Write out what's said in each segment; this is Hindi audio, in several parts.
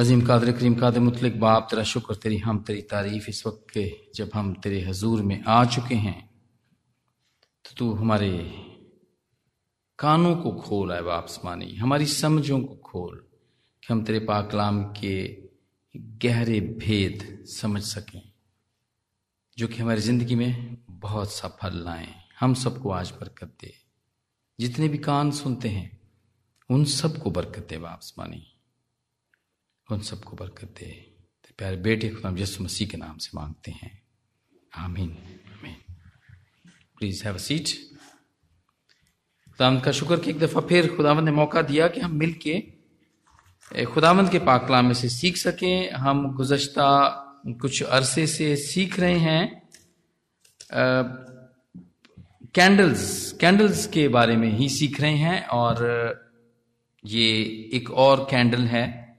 अजीम कादर करीम, कादर मुतलिक, बाप, तेरा शुक्र, तेरी हम, तेरी तारीफ़, इस वक्त के जब हम तेरे हजूर में आ चुके हैं तो तू हमारे कानों को खोल आए बाप मानी, हमारी समझों को खोल, कि हम तेरे पाकलाम के गहरे भेद समझ सकें, जो कि हमारी ज़िंदगी में बहुत सा फल लाए। हम सबको आज बरकत दे। जितने भी कान सुनते हैं, उन सबको बरकत दे, वापस मानी। उन सबको बरकत दे। तो प्यारे बेटे खुदाम यसु मसीह के नाम से मांगते हैं। आमीन आमीन। प्लीज़ हैव अ सीट खुदावंद का शुक्र कि एक दफ़ा फिर खुदावंद ने मौका दिया कि हम मिल के खुदावंद के पाकलाम में से सीख सकें। हम गुजश्ता कुछ अरसे से सीख रहे हैं। कैंडल्स कैंडल्स के बारे में ही सीख रहे हैं और ये एक और कैंडल है।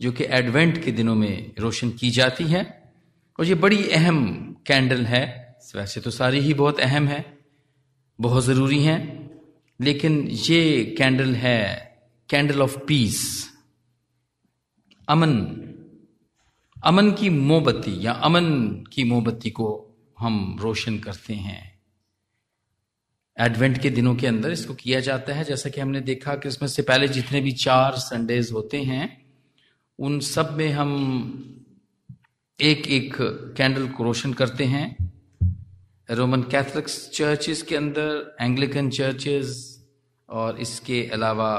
जो कि एडवेंट के दिनों में रोशन की जाती है। और ये बड़ी अहम कैंडल है। वैसे तो सारी ही बहुत अहम है, बहुत ज़रूरी हैं, लेकिन ये कैंडल है कैंडल ऑफ़ पीस। अमन अमन की मोमबत्ती या अमन की मोमबत्ती को हम रोशन करते हैं। एडवेंट के दिनों के अंदर इसको किया जाता है। जैसा कि हमने देखा क्रिसमस से पहले जितने भी चार संडेज होते हैं उन सब में हम एक एक कैंडल को रोशन करते हैं। रोमन कैथलिक चर्चेस के अंदर एंग्लिकन चर्चेस और इसके अलावा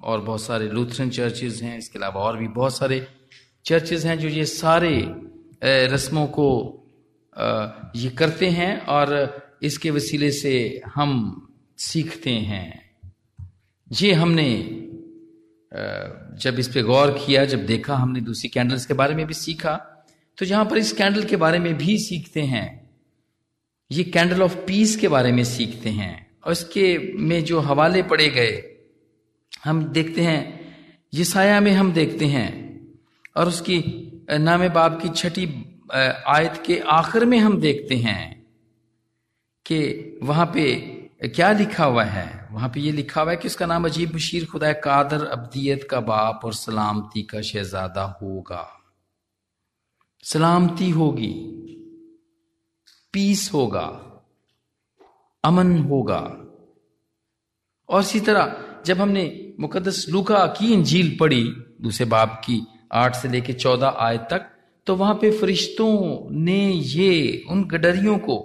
और बहुत सारे लूथरन चर्चेस हैं, इसके अलावा और भी बहुत सारे चर्चेस हैं जो ये सारे रस्मों को ये करते हैं और इसके वसीले से हम सीखते हैं। ये हमने जब इस पे गौर किया, जब देखा हमने दूसरी कैंडल्स के बारे में भी सीखा तो जहाँ पर इस कैंडल के बारे में भी सीखते हैं, ये कैंडल ऑफ़ पीस के बारे में सीखते हैं, और इसके में जो हवाले पड़े गए, हम देखते हैं ये साया में हम देखते हैं, और उसकी नाम बाप की छठी आयत के आखिर में हम देखते हैं, कि वहाँ पे क्या लिखा हुआ है? वहाँ पे ये लिखा हुआ है कि उसका नाम अजीब बशीर खुदा कादर अब्दियत का बाप और सलामती का शहजादा होगा। सलामती होगी, पीस होगा, अमन होगा। और इसी तरह जब हमने मुकदस लुका की इंजील पढ़ी, दूसरे बाप की आठ से लेकर चौदह आय तक तो वहाँ पे फरिश्तों ने ये, उन गडरियों को,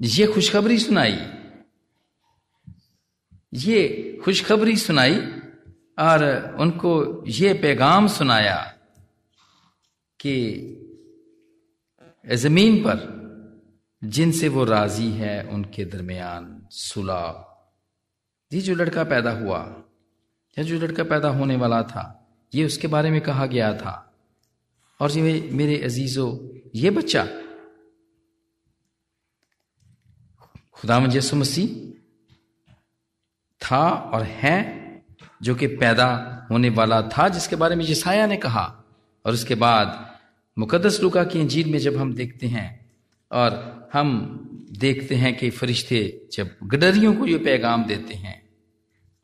ये खुशखबरी सुनाई। ये खुशखबरी सुनाई और उनको ये पैगाम सुनाया कि ज़मीन पर जिनसे वो राज़ी है, उनके दरमियान सुलह। ये जो लड़का पैदा हुआ, या जो लड़का पैदा होने वाला था, ये उसके बारे में कहा गया था। और ये मेरे अजीज़ो, ये बच्चा, खुदा यसु मसीह था और है, जो कि पैदा होने वाला था, जिसके बारे में जिसाया ने कहा। और उसके बाद मुकदस लुका की इंजील में जब हम देखते हैं, और हम देखते हैं कि फरिश्ते जब गडरियों को ये पैगाम देते हैं,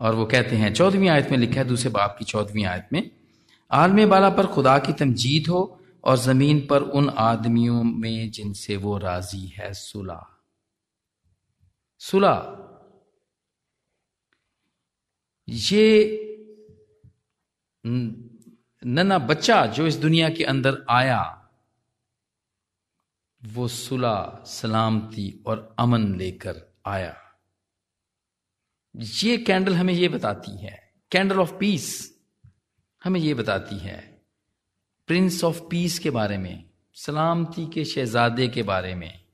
और वो कहते हैं, चौदहवीं आयत में लिखा है, दूसरे बाप की चौदहवीं आयत में, आलम बाला पर खुदा की तमजीद हो, और ज़मीन पर उन आदमियों में जिनसे वो राज़ी है, सुलह। सुलह ये नन्ना बच्चा जो इस दुनिया के अंदर आया, वो सुलह, सलामती और अमन लेकर आया। ये कैंडल हमें ये बताती है, कैंडल ऑफ़ पीस हमें ये बताती है, प्रिंस ऑफ़ पीस के बारे में, सलामती के शहजादे के बारे में।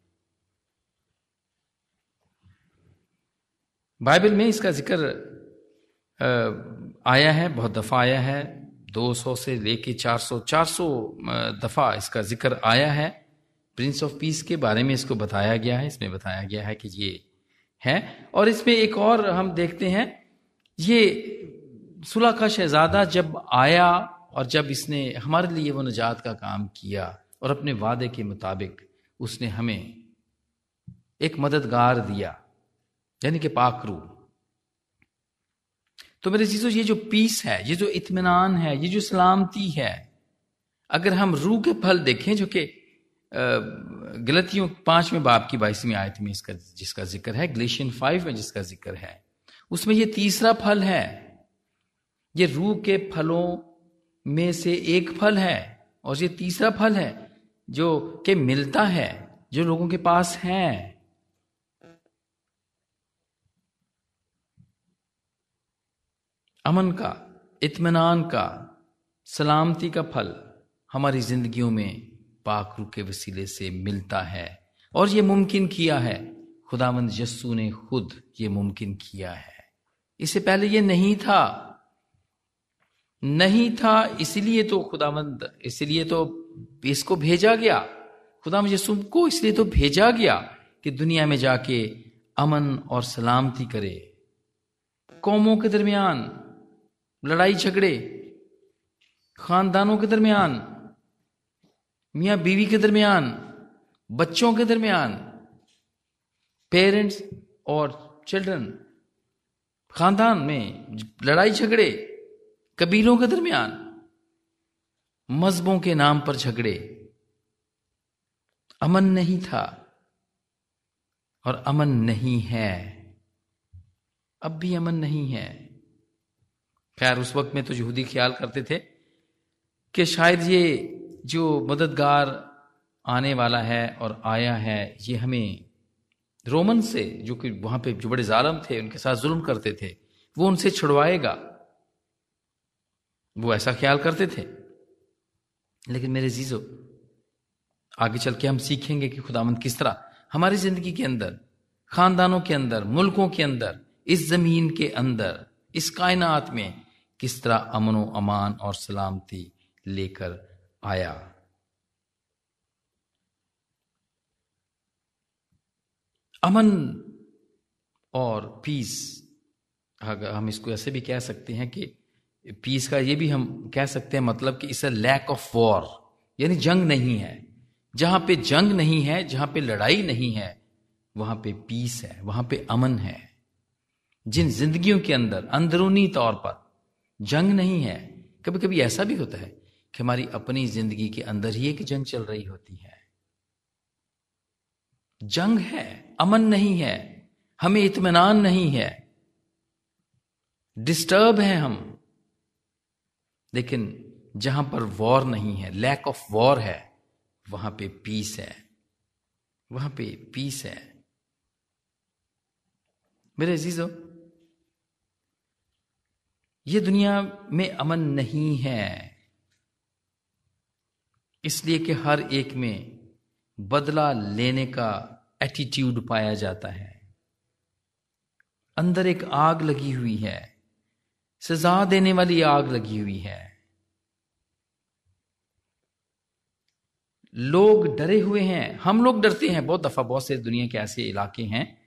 बाइबल में इसका ज़िक्र आया है, बहुत दफ़ा आया है 200 से लेके 400 400 दफ़ा इसका ज़िक्र आया है। प्रिंस ऑफ़ पीस के बारे में इसको बताया गया है, इसमें बताया गया है कि ये है। और इसमें एक और हम देखते हैं, ये सुलह का शहजादा जब आया और जब इसने हमारे लिए वो निजात का काम किया और अपने वादे के मुताबिक उसने हमें एक मददगार दिया, यानी कि पाकरू तो मेरे चीज़ों ये जो पीस है, ये जो इत्मीनान है, ये जो सलामती है, अगर हम रूह के फल देखें, जो कि गलतियों पाँचवें बाप की बाईसवीं आयत में इसका, जिसका ज़िक्र है, ग्लेशियन फाइव में जिसका ज़िक्र है, उसमें ये तीसरा फल है। ये रूह के फलों में से एक फल है, और ये तीसरा फल है, जो के मिलता है, जो लोगों के पास है। अमन का, इत्मीनान का, सलामती का फल हमारी जिंदगियों में पाक रू के वसीले से मिलता है। और ये मुमकिन किया है। खुदावंद यस्सु ने खुद ये मुमकिन किया है। इससे पहले ये नहीं था। नहीं था, इसलिए तो खुदावंद, इसलिए तो इसको भेजा गया। खुदा यसु को इसलिए तो भेजा गया कि दुनिया में जाके अमन और सलामती करे। कौमों के दरमियान लड़ाई झगड़े, खानदानों के दरमियान, मियाँ बीवी के दरमियान, बच्चों के दरमियान, पेरेंट्स और चिल्ड्रन, खानदान में लड़ाई झगड़े, कबीलों के दरमियान, मजहबों के नाम पर झगड़े, अमन नहीं था और अमन नहीं है, अब भी अमन नहीं है। खैर, उस वक्त में तो यहूदी ख्याल करते थे कि शायद ये जो मददगार आने वाला है और आया है, ये हमें रोमन से, जो कि वहाँ पे जो बड़े जालम थे, उनके साथ जुल्म करते थे, वो उनसे छुड़वाएगा। वो ऐसा ख्याल करते थे। लेकिन मेरे जीजो आगे चल के हम सीखेंगे कि खुदामंद किस तरह, हमारी ज़िंदगी के अंदर, खानदानों के अंदर, मुल्कों के अंदर, इस ज़मीन के अंदर, इस कायनात में किस तरह अमनो अमान और सलामती लेकर आया? अमन और पीस हम इसको ऐसे भी कह सकते हैं कि पीस का ये भी हम कह सकते हैं मतलब कि इसे लैक ऑफ़ वॉर यानी जंग नहीं है। जहाँ पे जंग नहीं है, जहाँ पे लड़ाई नहीं है, वहाँ पे पीस है, वहाँ पे अमन है। जिन जिंदगियों के अंदर, अंदरूनी तौर पर जंग नहीं है। कभी कभी ऐसा भी होता है कि हमारी अपनी ज़िंदगी के अंदर ही एक जंग चल रही होती है। जंग है, अमन नहीं है, हमें इतमान नहीं है। डिस्टर्ब है हम। लेकिन जहाँ पर वॉर नहीं है, लैक ऑफ़ वॉर है, वहाँ पे पीस है। वहाँ पे पीस है। मेरे अजीजो ये दुनिया में अमन नहीं है। इसलिए कि हर एक में बदला लेने का एटीट्यूड पाया जाता है। अंदर एक आग लगी हुई है। सजा देने वाली आग लगी हुई है। लोग डरे हुए हैं। हम लोग डरते हैं। बहुत दफ़ा बहुत से दुनिया के ऐसे इलाके हैं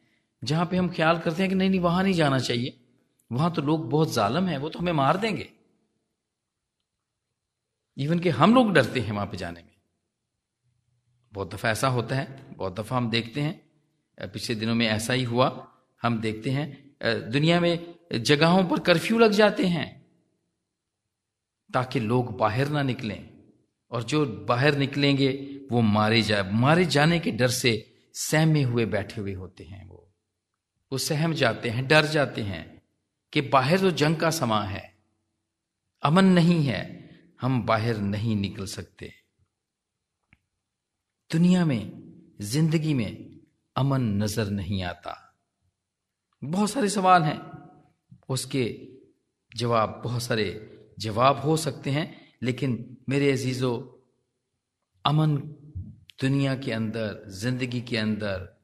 जहाँ पे हम ख्याल करते हैं कि नहीं नहीं, वहाँ नहीं जाना चाहिए। वहाँ तो लोग बहुत जालम हैं, वो तो हमें मार देंगे। इवन कि हम लोग डरते हैं वहाँ पे जाने में। बहुत दफ़ा ऐसा होता है, बहुत दफ़ा हम देखते हैं पिछले दिनों में ऐसा ही हुआ, हम देखते हैं दुनिया में जगहों पर कर्फ्यू लग जाते हैं, ताकि लोग बाहर ना निकलें, और जो बाहर निकलेंगे, वो मारे जाए मारे जाने के डर से सहमे हुए बैठे हुए होते हैं वो। वो सहम जाते हैं, डर जाते हैं। कि बाहर तो जंग का समा है। अमन नहीं है, हम बाहर नहीं निकल सकते। दुनिया में, ज़िंदगी में अमन नज़र नहीं आता। बहुत सारे सवाल हैं। उसके जवाब, बहुत सारे जवाब हो सकते हैं, लेकिन मेरे अजीजो, अमन दुनिया के अंदर, ज़िंदगी के अंदर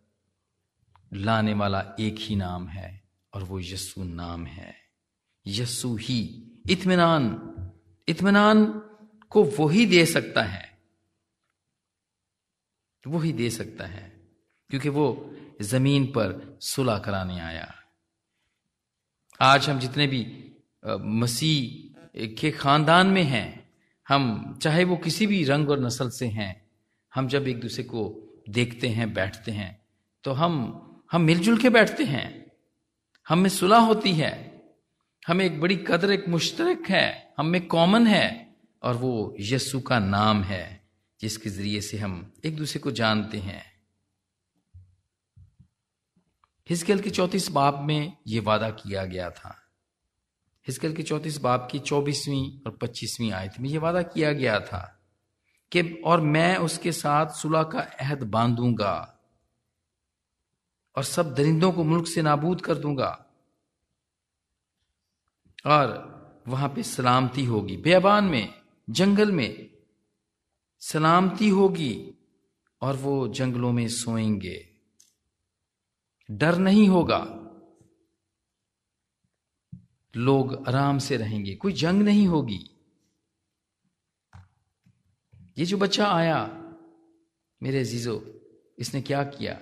लाने वाला एक ही नाम है। और वो यस्सु नाम है। यस्सु ही इत्मीनान इत्मीनान को वो ही दे सकता है। वो ही दे सकता है, क्योंकि वो ज़मीन पर सुलह कराने आया। आज हम जितने भी मसीह के खानदान में हैं, हम, चाहे वो किसी भी रंग और नस्ल से हैं, हम जब एक दूसरे को देखते हैं, बैठते हैं तो हम हम मिलजुल के बैठते हैं। हम में सुलह होती है। हमें एक बड़ी कदर, एक मुश्तरक है। हम में कॉमन है और वो यस्सु का नाम है, जिसके ज़रिए से हम एक दूसरे को जानते हैं। हिस्केल के चौतीस बाब में ये वादा किया गया था। हिस्केल के चौतीस बाब की चौबीसवीं और पच्चीसवीं आयत में यह वादा किया गया था कि, और मैं उसके साथ सुलह का अहद बांधूँगा और सब दरिंदों को मुल्क से नाबूद कर दूँगा। और वहाँ पे सलामती होगी। बेबान में, जंगल में सलामती होगी और वो जंगलों में सोएँगे। डर नहीं होगा। लोग आराम से रहेंगे। कोई जंग नहीं होगी। ये जो बच्चा आया, मेरे जीजो इसने क्या किया?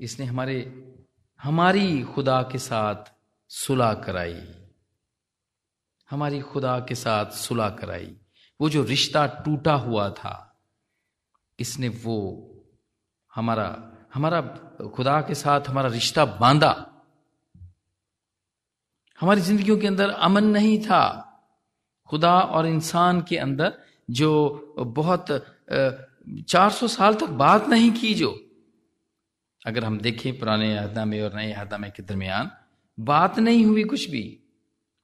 इसने हमारे, हमारी खुदा के साथ सुलह कराई। हमारी खुदा के साथ सुलह कराई। वो जो रिश्ता टूटा हुआ था, इसने वो हमारा हमारा खुदा के साथ हमारा रिश्ता बांधा। हमारी जिंदगियों के अंदर अमन नहीं था। खुदा और इंसान के अंदर जो बहुत चार सौ साल तक बात नहीं की जो अगर हम देखें पुराने अहदा में और नए अहदा में के दरमियान, बात नहीं हुई कुछ भी।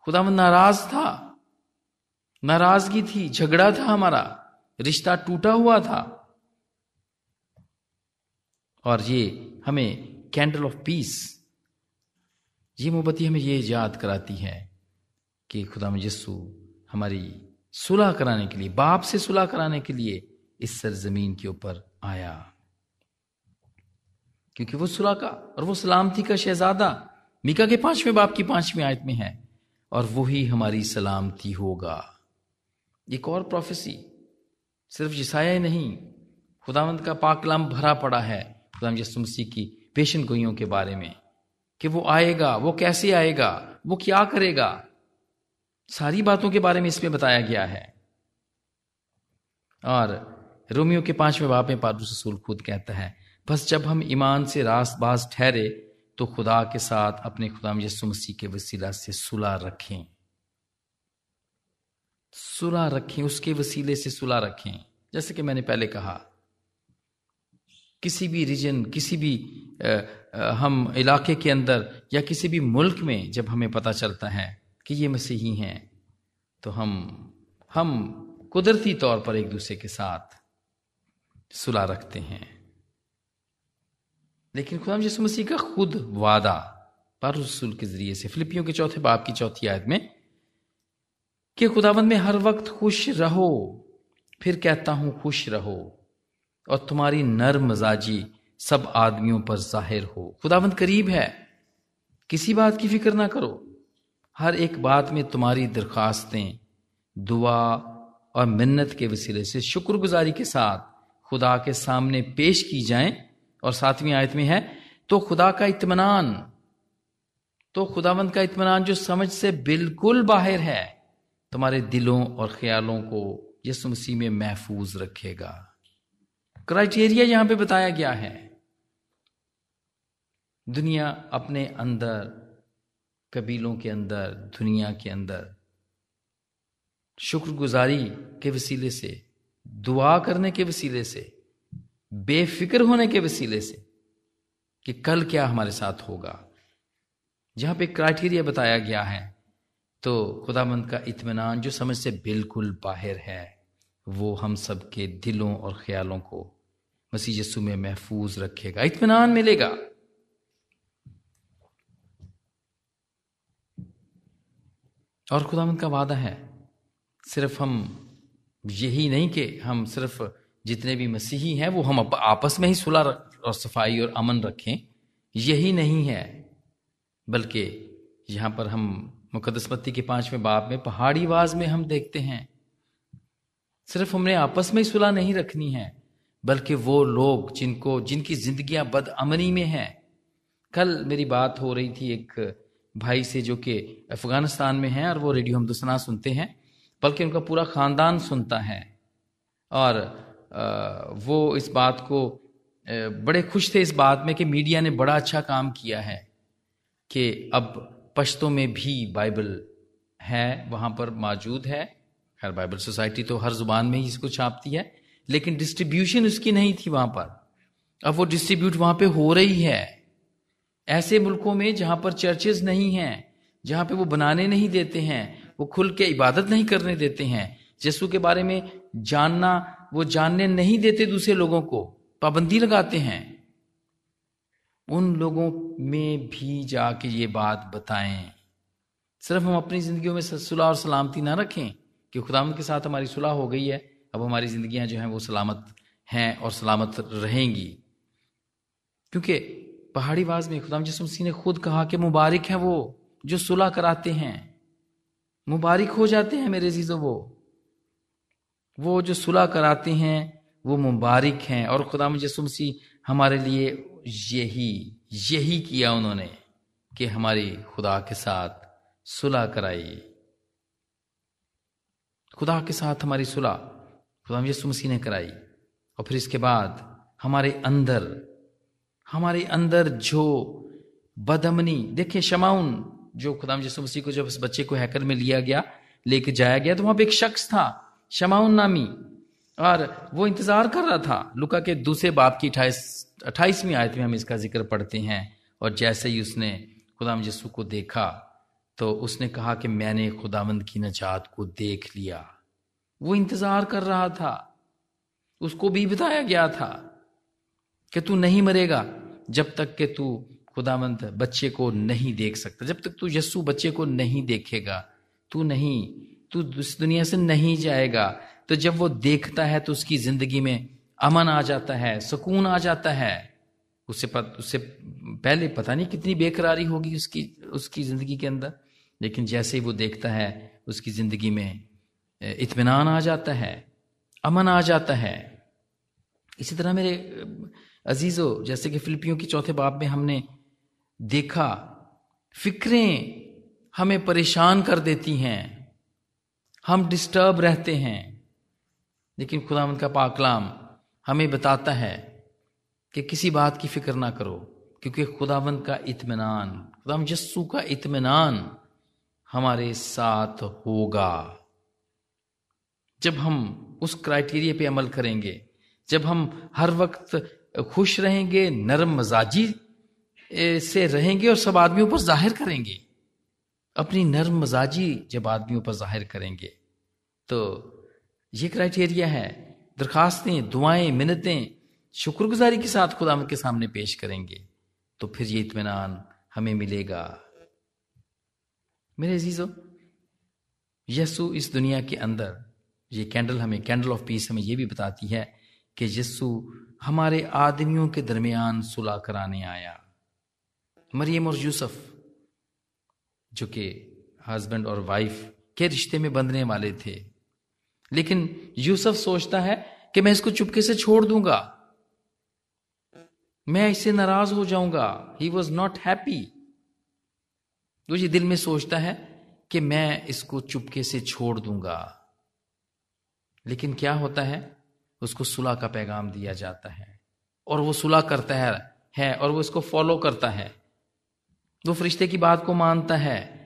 खुदा नाराज़ था। नाराज़गी थी, झगड़ा था हमारा, रिश्ता टूटा हुआ था। और ये हमें कैंडल ऑफ़ पीस ये मोमबत्ती हमें ये याद कराती है कि खुदा यस्सु हमारी सुलह कराने के लिए, बाप से सुलह कराने के लिए इस सरजमीन के ऊपर आया। क्योंकि वो सुलह का और वो सलामती का शहजादा। मीका के पाँचवें बाप की पांचवी आयत में है। और वही हमारी सलामती होगा। एक और प्रोफेसी सिर्फ़ जिसाया नहीं, खुदावंत का पाकलाम भरा पड़ा है, खुदाम यसु मसीह की पेशन गोइयों के बारे में, कि वो आएगा, वो कैसे आएगा, वो क्या करेगा। सारी बातों के बारे में इसमें बताया गया है। और रोमियो के पाँचवें बाप में पारू रसूल खुद कहता है बस जब हम ईमान से रास बाज ठहरे तो खुदा के साथ अपने खुदाम यसु मसीह के वसीला से सुलह रखें। सुलह रखें उसके वसीले से सुलह रखें। जैसे कि मैंने पहले कहा किसी भी रीजन किसी भी आ, हम इलाके के अंदर या किसी भी मुल्क में जब हमें पता चलता है कि ये मसीही हैं तो हम हम कुदरती तौर पर एक दूसरे के साथ सुलह रखते हैं। लेकिन खुदाम यसु मसीह का खुद वादा पर रसूल के ज़रिए से, फिलिपियों के चौथे बाप की चौथी आयत में, कि खुदावंद में हर वक्त खुश रहो, फिर कहता हूँ खुश रहो, और तुम्हारी नर मजाजी सब आदमियों पर ज़ाहिर हो। खुदावंद करीब है, किसी बात की फ़िक्र ना करो। हर एक बात में तुम्हारी दरखास्तें, दुआ और मिन्नत के वसीले से शुक्रगुजारी के साथ खुदा के सामने पेश की जाएँ और सातवीं आयत में है तो खुदा का इतमान तो खुदावंद का इतमान जो समझ से बिल्कुल बाहर है, तुम्हारे दिलों और ख्यालों को यसु मसीह में महफूज रखेगा। क्राइटेरिया यहाँ पे बताया गया है। दुनिया अपने अंदर, कबीलों के अंदर, दुनिया के अंदर, शुक्रगुजारी के वसीले से, दुआ करने के वसीले से बेफिक्र होने के वसीले से कि कल क्या हमारे साथ होगा। जहाँ पे क्राइटेरिया बताया गया है तो खुदामंद का इत्मीनान जो समझ से बिल्कुल बाहर है, वो हम सबके दिलों और ख्यालों को मसीह यस्सु में महफूज रखेगा। इत्मीनान मिलेगा। और खुदामंद का वादा है, सिर्फ़ हम यही नहीं कि हम सिर्फ़ जितने भी मसीही हैं, वो हम आपस में ही सुलह और सफ़ाई और अमन रखें। यही नहीं है, बल्कि यहाँ पर हम मुकदसपत्ति के पाँचवें बाप में पहाड़ी वाज में हम देखते हैं। सिर्फ़ हमने आपस में ही सुलह नहीं रखनी है, बल्कि वो लोग जिनको, जिनकी जिंदगियाँ बदअमनी में हैं। कल मेरी बात हो रही थी एक भाई से जो कि अफ़गानिस्तान में है और वो रेडियो हमदुसना सुनते हैं, बल्कि उनका पूरा खानदान सुनता है। और वो इस बात को बड़े खुश थे इस बात में कि मीडिया ने बड़ा अच्छा काम किया है कि अब पश्तों में भी बाइबल है, वहाँ पर मौजूद है। खैर, बाइबल सोसाइटी तो हर ज़ुबान में ही इसको छापती है, लेकिन डिस्ट्रीब्यूशन उसकी नहीं थी वहाँ पर। अब वो डिस्ट्रीब्यूट वहाँ पे हो रही है। ऐसे मुल्कों में जहाँ पर चर्चेज नहीं हैं, जहाँ पे वो बनाने नहीं देते हैं, वो खुल के इबादत नहीं करने देते हैं यीशु के बारे में जानना, वो जानने नहीं देते दूसरे लोगों को, पाबंदी लगाते हैं। उन लोगों में भी जाके ये बात बताएँ। सिर्फ़ हम अपनी जिंदगियों में सुलह और सलामती ना रखें कि खुदाम के साथ हमारी सुलह हो गई है, अब हमारी जिंदगियाँ जो हैं वो सलामत हैं और सलामत रहेंगी। क्योंकि पहाड़ी बाज में खुदाम जिस सिंह ने खुद कहा कि मुबारक है वो, जो सुलह कराते हैं। मुबारक हो जाते हैं मेरे जीजो वो। वो जो सुलह कराते हैं, वो मुबारक हैं और खुदा यसुमसी हमारे लिए यही यही किया उन्होंने कि हमारी खुदा के साथ सुलह कराई। खुदा के साथ हमारी सुलह खुदा यसु ने कराई और फिर इसके बाद हमारे अंदर हमारे अंदर जो बदमनी, देखिए शमाउन, जो खुदाम यसु मसीह को जब उस बच्चे को हैकर में लिया गया, लेके जाया गया तो वहाँ पे एक शख्स था। शमाउन नामी। और वो इंतज़ार कर रहा था। लुका के दूसरे बाप की अठाइस अट्ठाईसवीं आयत में हम इसका ज़िक्र पढ़ते हैं। और जैसे ही उसने खुदाम यसु को देखा तो उसने कहा कि मैंने खुदावंद की नजात को देख लिया। वो इंतज़ार कर रहा था। उसको भी बताया गया था कि तू नहीं मरेगा जब तक कि तू खुदावंत बच्चे को नहीं देख सकता। जब तक तू यस्सु बच्चे को नहीं देखेगा, तू नहीं तू इस दुनिया से नहीं जाएगा। तो जब वो देखता है तो उसकी ज़िंदगी में अमन आ जाता है सुकून आ जाता है। उससे पत, उससे पहले पता नहीं कितनी बेकरारी होगी उसकी उसकी ज़िंदगी के अंदर। लेकिन जैसे ही वो देखता है उसकी ज़िंदगी में इत्मीनान आ जाता है अमन आ जाता है। इसी तरह मेरे अजीजो जैसे कि फिलिपियों की चौथे बाब में हमने देखा फिक्रें हमें परेशान कर देती हैं। हम डिस्टर्ब रहते हैं। लेकिन खुदा का पाकलाम हमें बताता है कि किसी बात की फ़िक्र ना करो, क्योंकि खुदावंत का इत्मीनान खुदाम यस्सू का इत्मीनान हमारे साथ होगा। जब हम उस क्राइटेरिया पे अमल करेंगे, जब हम हर वक्त खुश रहेंगे, नरम मजाजी से रहेंगे और सब आदमियों पर ज़ाहिर करेंगे अपनी नरम मजाजी जब आदमियों पर ज़ाहिर करेंगे। तो ये क्राइटेरिया है, दरखास्तें, दुआएँ, मिन्नतें शुक्रगुजारी के साथ खुदा के सामने पेश करेंगे। तो फिर ये इतमान हमें मिलेगा। मेरे अजीजो यसु इस दुनिया के अंदर, ये कैंडल हमें, कैंडल ऑफ़ पीस हमें ये भी बताती है कि यस्सु हमारे आदमियों के दरमियान सुलह कराने आया। मरियम और यूसुफ जो कि हस्बैंड और वाइफ के रिश्ते में बंधने वाले थे। लेकिन यूसुफ सोचता है कि मैं इसको चुपके से छोड़ दूँगा। मैं इससे नाराज़ हो जाऊँगा। ही वॉज़ नॉट हैप्पी ये दिल में सोचता है कि मैं इसको चुपके से छोड़ दूँगा। लेकिन क्या होता है? उसको सुलह का पैगाम दिया जाता है। और वो सुलह करता है, है और वो इसको फॉलो करता है। वो फरिश्ते की बात को मानता है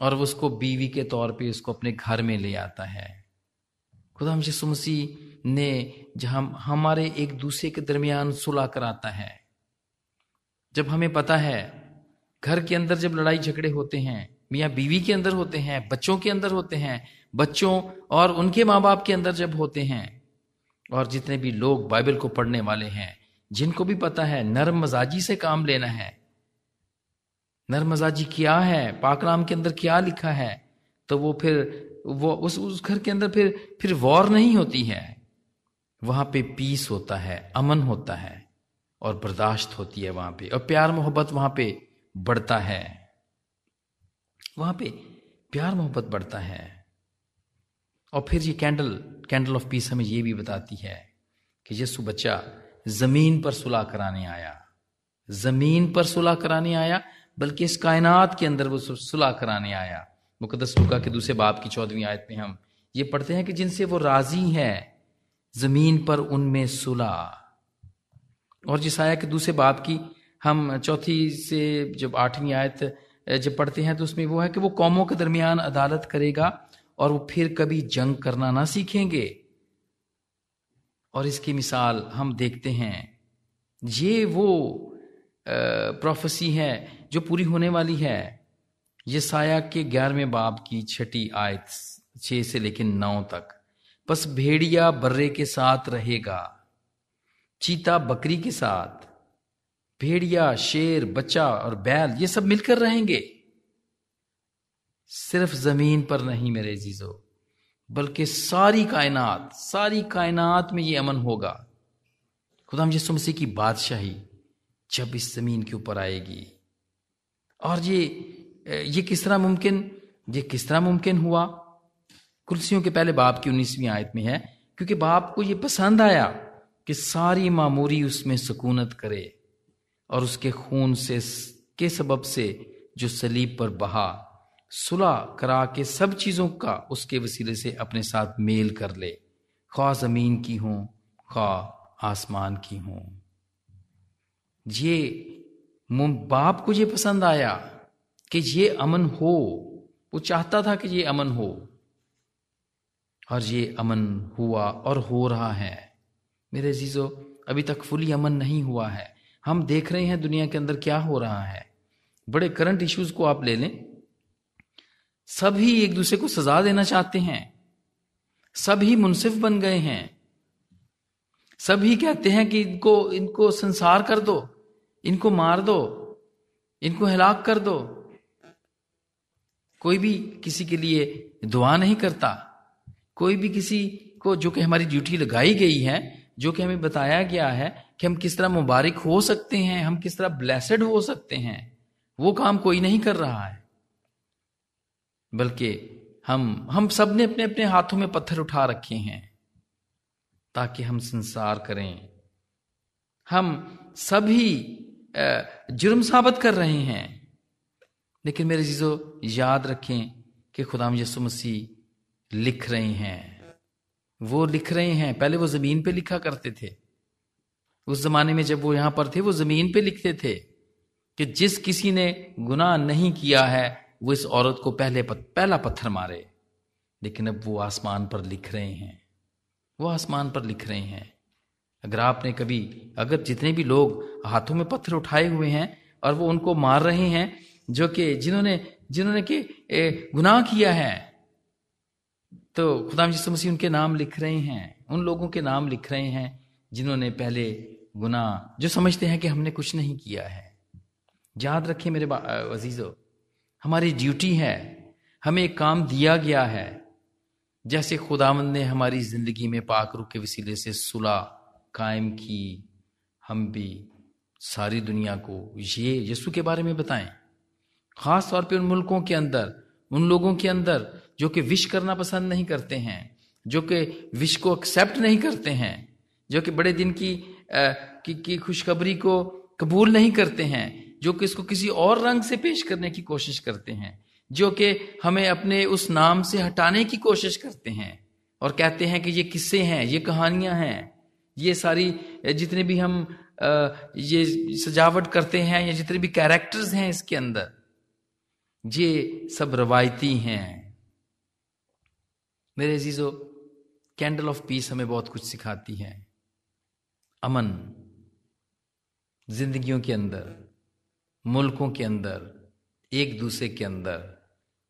और वो उसको बीवी के तौर पे उसको अपने घर में ले आता है। खुदा हमसे सुमसी ने जहाँ हमारे एक दूसरे के दरमियान सुलह कराता है। जब हमें पता है, घर के अंदर जब लड़ाई झगड़े होते हैं, मियाँ बीवी के अंदर होते हैं, बच्चों के अंदर होते हैं, बच्चों और उनके माँ बाप के अंदर जब होते हैं, और जितने भी लोग बाइबल को पढ़ने वाले हैं, जिनको भी पता है, नरम मजाजी से काम लेना है नर्म मजाजी क्या है? पाकराम के अंदर क्या लिखा है? तो वो फिर, वो उस उस घर के अंदर फिर फिर वॉर नहीं होती है। वहाँ पे पीस होता है, अमन होता है और बर्दाश्त होती है वहाँ पे और प्यार मोहब्बत वहाँ पे बढ़ता है। वहाँ पे प्यार मोहब्बत बढ़ता है। और फिर ये कैंडल कैंडल ऑफ़ पीस हमें ये भी बताती है कि यीशु बच्चा ज़मीन पर सुलह कराने आया। ज़मीन पर सुलह कराने आया बल्कि इस कायनात के अंदर वो सुलह कराने आया। मुकदस लुका के दूसरे बाप की चौदहवीं आयत में हम ये पढ़ते हैं कि जिनसे वो राज़ी है, ज़मीन पर उनमें सुलह। और जिस आया के दूसरे बाप की हम चौथी से जब आठवीं आयत जब पढ़ते हैं तो उसमें वो है कि वो कौमों के दरमियान अदालत करेगा और वो फिर कभी जंग करना ना सीखेंगे। और इसकी मिसाल हम देखते हैं। ये वो प्रोफेसी है जो पूरी होने वाली है। ये साया के ग्यारहवें बाब की छठी आयत छह से लेकिन नौ तक। बस भेड़िया बर्रे के साथ रहेगा, चीता बकरी के साथ, भेड़िया, शेर, बच्चा और बैल, ये सब मिलकर रहेंगे। सिर्फ़ ज़मीन पर नहीं मेरे जीजो बल्कि सारी कायनात सारी कायनात में ये अमन होगा। खुदा यसु मसीह की बादशाही जब इस ज़मीन के ऊपर आएगी। और ये ये किस तरह मुमकिन? ये किस तरह मुमकिन हुआ? कुर्सियों के पहले बाप की उन्नीसवीं आयत में है, क्योंकि बाप को ये पसंद आया कि सारी मामूरी उसमें सुकूनत करे और उसके खून से के सबब से जो सलीब पर बहा, सुलह करा के सब चीज़ों का उसके वसीले से अपने साथ मेल कर ले। खा ज़मीन की हो खा आसमान की हो। ये बाप को ये पसंद आया कि ये अमन हो। वो चाहता था कि ये अमन हो। और ये अमन हुआ और हो रहा है। मेरे जीजो अभी तक फुली अमन नहीं हुआ है। हम देख रहे हैं दुनिया के अंदर क्या हो रहा है। बड़े करंट इश्यूज़ को आप ले लें। सभी एक दूसरे को सजा देना चाहते हैं। सभी मुनसिफ बन गए हैं। सभी कहते हैं कि इनको इनको संसार कर दो। इनको मार दो, इनको हिलाक कर दो। कोई भी किसी के लिए दुआ नहीं करता। कोई भी किसी को जो कि हमारी ड्यूटी लगाई गई है, जो कि हमें बताया गया है कि हम किस तरह मुबारक हो सकते हैं, हम किस तरह ब्लेसड हो सकते हैं, वो काम कोई नहीं कर रहा है। बल्कि हम हम सबने अपने अपने हाथों में पत्थर उठा रखे हैं, ताकि हम संसार करें। हम सभी जुर्म साबित कर रहे हैं। लेकिन मेरे चीज़ों याद रखें कि खुदाम यसु मसीह लिख रहे हैं। वो लिख रहे हैं। पहले वो ज़मीन पे लिखा करते थे। उस जमाने में जब वो यहाँ पर थे वो ज़मीन पे लिखते थे कि जिस किसी ने गुनाह नहीं किया है वो इस औरत को पहले पत, पहला पत्थर मारे। लेकिन अब वो आसमान पर लिख रहे हैं। वो आसमान पर लिख रहे हैं। अगर आपने कभी, अगर जितने भी लोग हाथों में पत्थर उठाए हुए हैं और वो उनको मार रहे हैं, जो कि जिन्होंने जिन्होंने कि गुनाह किया है तो खुदाम जिस मसीह उनके नाम लिख रहे हैं, उन लोगों के नाम लिख रहे हैं, जिन्होंने पहले गुनाह, जो समझते हैं कि हमने कुछ नहीं किया है। याद रखें मेरे अजीजों, हमारी ड्यूटी है, हमें एक काम दिया गया है, जैसे खुदामंद ने हमारी ज़िंदगी में पाक रूख के वसीले से सुलह कायम की हम भी सारी दुनिया को ये यीशु के बारे में बताएँ। खास तौर पे उन मुल्कों के अंदर उन लोगों के अंदर जो कि विश करना पसंद नहीं करते हैं जो कि विश को एक्सेप्ट नहीं करते हैं जो कि बड़े दिन की की, की खुशखबरी को कबूल नहीं करते हैं जो कि इसको किसी और रंग से पेश करने की कोशिश करते हैं जो कि हमें अपने उस नाम से हटाने की कोशिश करते हैं और कहते हैं कि ये किस्से हैं ये कहानियाँ हैं। ये सारी जितने भी हम ये सजावट करते हैं या जितने भी कैरेक्टर्स हैं इसके अंदर, ये सब रवायती हैं। मेरे अजीजों कैंडल ऑफ़ पीस हमें बहुत कुछ सिखाती है। अमन, जिंदगियों के अंदर, मुल्कों के अंदर, एक दूसरे के अंदर,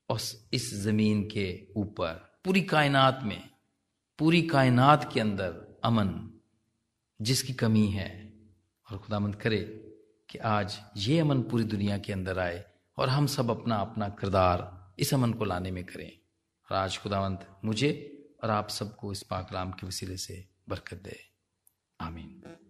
और इस ज़मीन के ऊपर, पूरी कायनात में, पूरी कायनात के अंदर अमन। जिसकी कमी है। और खुदामंद करे कि आज ये अमन पूरी दुनिया के अंदर आए और हम सब अपना अपना किरदार इस अमन को लाने में करें। और आज खुदावंत मुझे और आप सबको इस पाकलाम के वसीले से बरकत दे। आमीन।